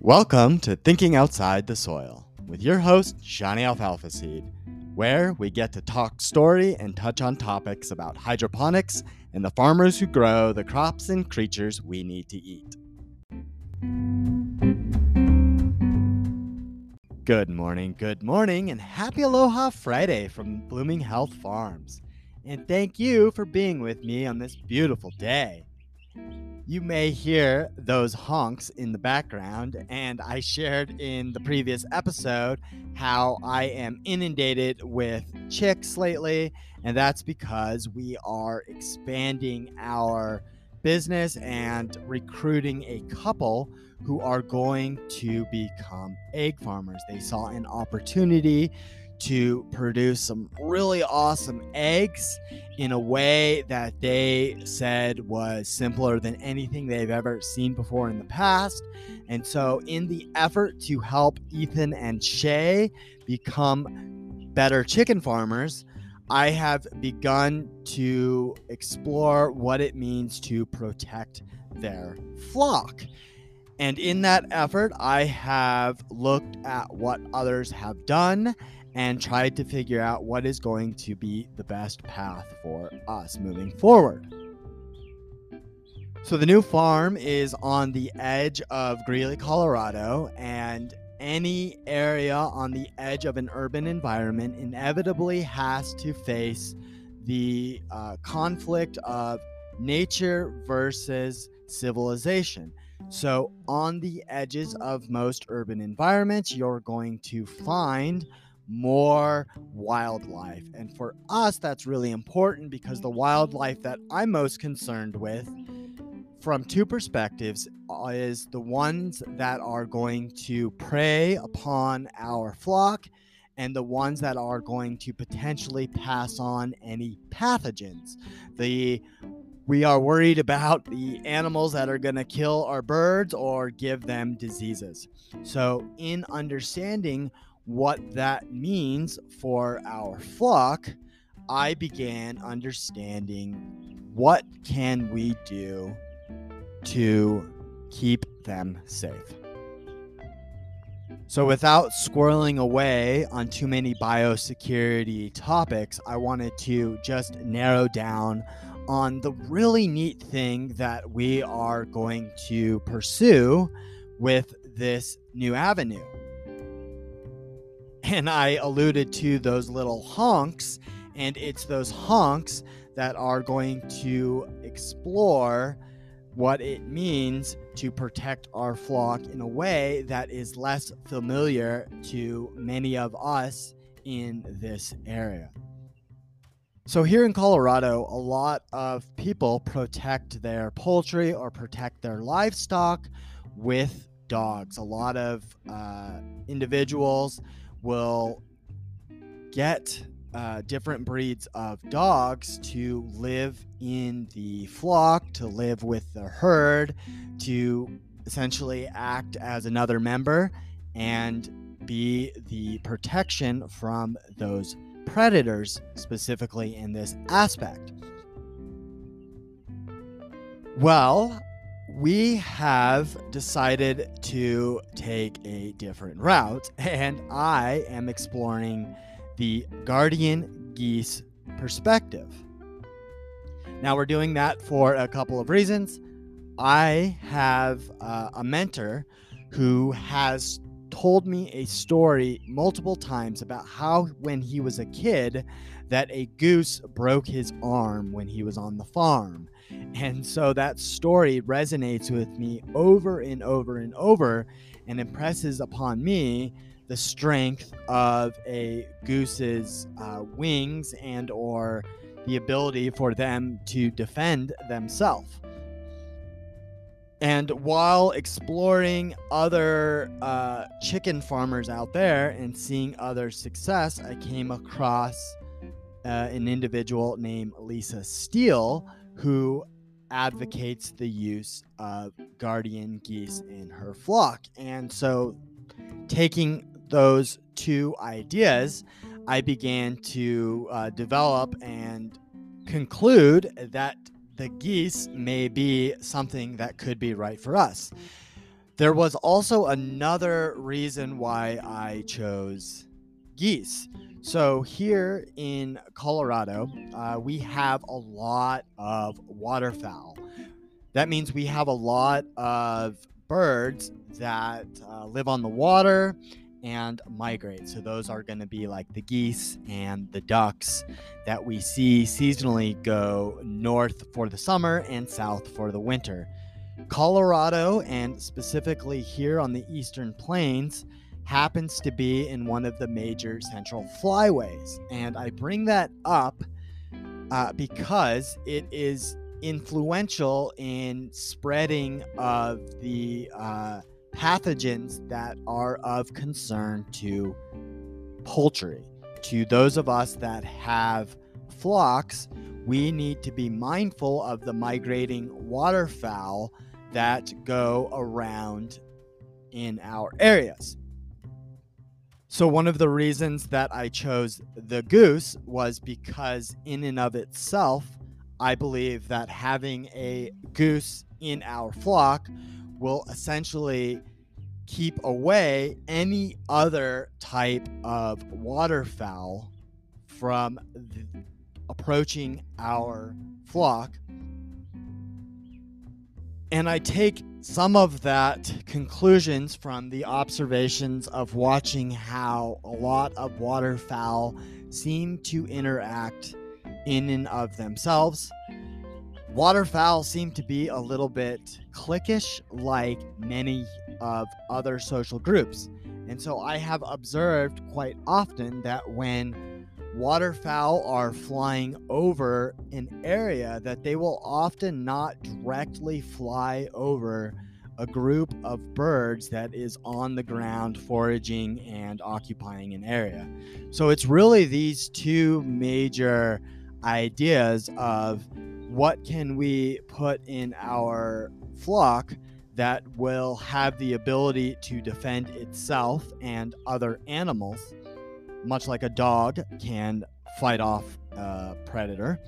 Welcome to Thinking Outside the Soil with your host, Johnny Alfalfa Seed, where we get to talk story and touch on topics about hydroponics and the farmers who grow the crops and creatures we need to eat. Good morning, good morning, and happy Aloha Friday from Blooming Health Farms. And thank you for being with me on this beautiful day. You may hear those honks in the background, and I shared in the previous episode how I am inundated with chicks lately, and that's because we are expanding our business and recruiting a couple who are going to become egg farmers. They saw an opportunity to produce some really awesome eggs in a way that they said was simpler than anything they've ever seen before in the past. And so, in the effort to help Ethan and Shay become better chicken farmers, I have begun to explore what it means to protect their flock. And in that effort, I have looked at what others have done and tried to figure out what is going to be the best path for us moving forward. So, the new farm is on the edge of Greeley, Colorado, and any area on the edge of an urban environment inevitably has to face the uh, conflict of nature versus civilization. So, on the edges of most urban environments, you're going to find more wildlife. And for us, that's really important because the wildlife that I'm most concerned with from two perspectives uh, is the ones that are going to prey upon our flock and the ones that are going to potentially pass on any pathogens. The we are worried about the animals that are going to kill our birds or give them diseases. So, in understanding what that means for our flock, I began understanding what can we do to keep them safe. So without squirreling away on too many biosecurity topics, I wanted to just narrow down on the really neat thing that we are going to pursue with this new avenue and I alluded to those little honks, and it's those honks that are going to explore what it means to protect our flock in a way that is less familiar to many of us in this area. So, here in Colorado, a lot of people protect their poultry or protect their livestock with dogs. A lot of uh, individuals will get uh, different breeds of dogs to live in the flock, to live with the herd, to essentially act as another member and be the protection from those predators, specifically in this aspect. Well, we have decided to take a different route, and I am exploring the guardian geese perspective. Now, we're doing that for a couple of reasons. I have uh, a mentor who has told me a story multiple times about how, when he was a kid, that a goose broke his arm when he was on the farm and so that story resonates with me over and over and over and impresses upon me the strength of a goose's uh, wings and or the ability for them to defend themselves and while exploring other uh, chicken farmers out there and seeing other success i came across uh, an individual named lisa steele who advocates the use of guardian geese in her flock. And so, taking those two ideas, I began to uh, develop and conclude that the geese may be something that could be right for us. There was also another reason why I chose geese. So, here in Colorado, uh, we have a lot of waterfowl. That means we have a lot of birds that uh, live on the water and migrate. So, those are going to be like the geese and the ducks that we see seasonally go north for the summer and south for the winter. Colorado, and specifically here on the eastern plains, happens to be in one of the major central flyways. And I bring that up uh, because it is influential in spreading of the uh, pathogens that are of concern to poultry. To those of us that have flocks, we need to be mindful of the migrating waterfowl that go around in our areas. So, one of the reasons that I chose the goose was because, in and of itself, I believe that having a goose in our flock will essentially keep away any other type of waterfowl from approaching our flock. And I take some of that conclusions from the observations of watching how a lot of waterfowl seem to interact in and of themselves. Waterfowl seem to be a little bit cliquish, like many of other social groups. And so I have observed quite often that when waterfowl are flying over an area that they will often not directly fly over a group of birds that is on the ground foraging and occupying an area. So it's really these two major ideas of what can we put in our flock that will have the ability to defend itself and other animals much like a dog can fight off a predator.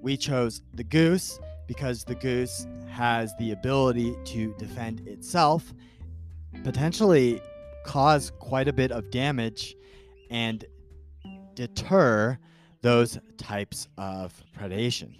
We chose the goose because the goose has the ability to defend itself, potentially cause quite a bit of damage, and deter those types of predation.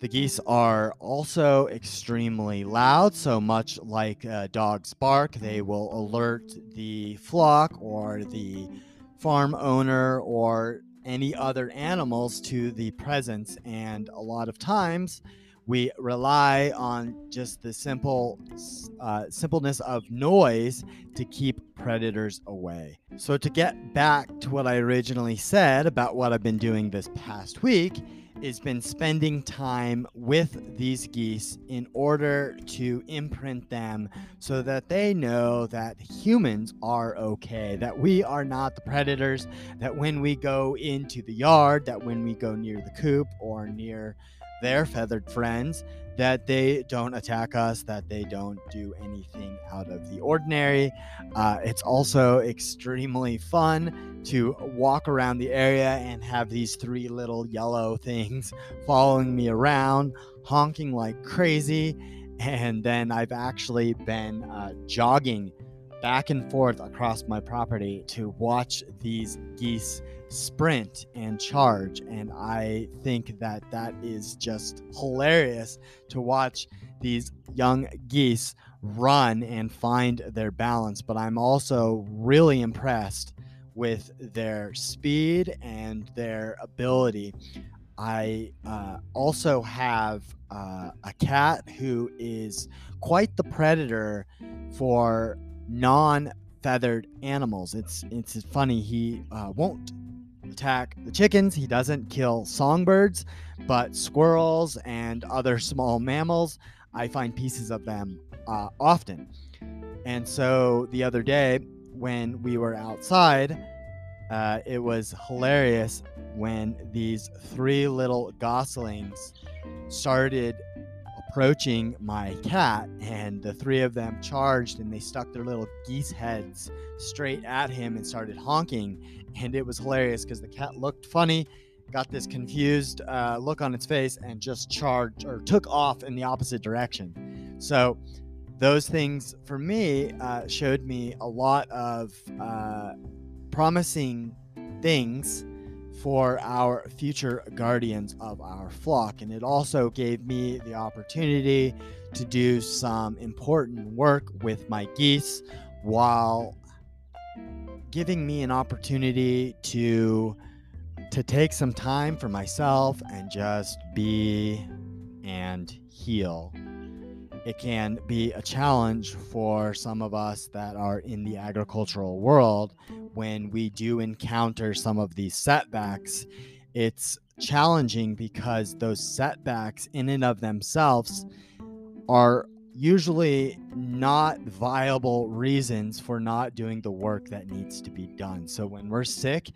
The geese are also extremely loud, so much like a dog's bark, they will alert the flock or the farm owner or any other animals to the presence. And a lot of times we rely on just the simple uh, simpleness of noise to keep predators away. So to get back to what I originally said about what I've been doing this past week has been spending time with these geese in order to imprint them so that they know that humans are okay, that we are not the predators, that when we go into the yard, that when we go near the coop or near their feathered friends, that they don't attack us, that they don't do anything out of the ordinary. Uh, it's also extremely fun to walk around the area and have these three little yellow things following me around, honking like crazy. And then I've actually been uh, jogging back and forth across my property to watch these geese sprint and charge. And I think that that is just hilarious to watch these young geese run and find their balance. But I'm also really impressed with their speed and their ability. I uh, also have uh, a cat who is quite the predator for non feathered animals. It's it's funny he uh, won't attack the chickens. He doesn't kill songbirds, but squirrels and other small mammals, I find pieces of them uh, often. And so the other day, when we were outside, uh, it was hilarious when these three little goslings started approaching my cat, and the three of them charged and they stuck their little geese heads straight at him and started honking. And it was hilarious because the cat looked funny, got this confused uh, look on its face, and just charged or took off in the opposite direction. So those things for me uh, showed me a lot of uh, promising things for our future guardians of our flock. And it also gave me the opportunity to do some important work with my geese while giving me an opportunity to to take some time for myself and just be and heal. It can be a challenge for some of us that are in the agricultural world when we do encounter some of these setbacks. It's challenging because those setbacks, in and of themselves, are usually not viable reasons for not doing the work that needs to be done. So when we're sick,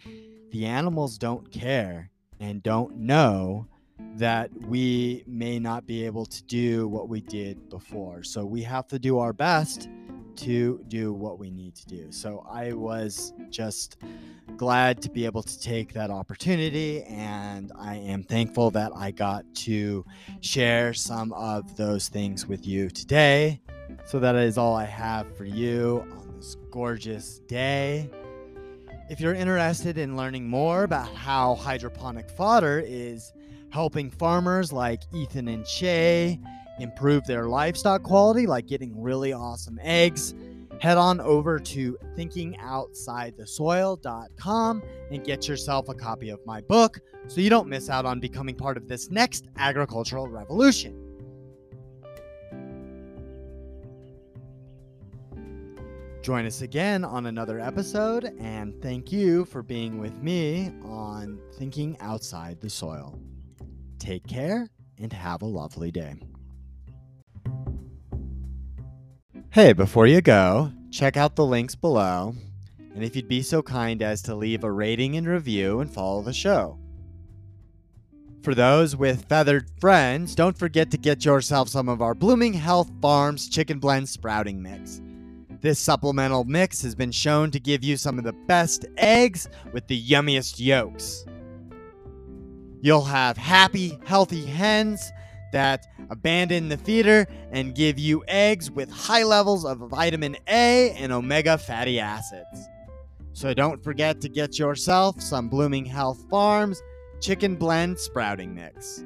the animals don't care and don't know that we may not be able to do what we did before. So we have to do our best to do what we need to do. So I was just glad to be able to take that opportunity, and I am thankful that I got to share some of those things with you today. So that is all I have for you on this gorgeous day. If you're interested in learning more about how hydroponic fodder is helping farmers like Ethan and Shay improve their livestock quality, like getting really awesome eggs, head on over to thinkingoutsidethesoil.com and get yourself a copy of my book so you don't miss out on becoming part of this next agricultural revolution. Join us again on another episode, and thank you for being with me on Thinking Outside the Soil. Take care and have a lovely day. Hey, before you go, check out the links below. And if you'd be so kind as to leave a rating and review and follow the show. For those with feathered friends, don't forget to get yourself some of our Blooming Health Farms Chicken Blend Sprouting Mix. This supplemental mix has been shown to give you some of the best eggs with the yummiest yolks. You'll have happy, healthy hens that abandon the feeder and give you eggs with high levels of vitamin A and omega fatty acids. So don't forget to get yourself some Blooming Health Farms Chicken Blend Sprouting Mix.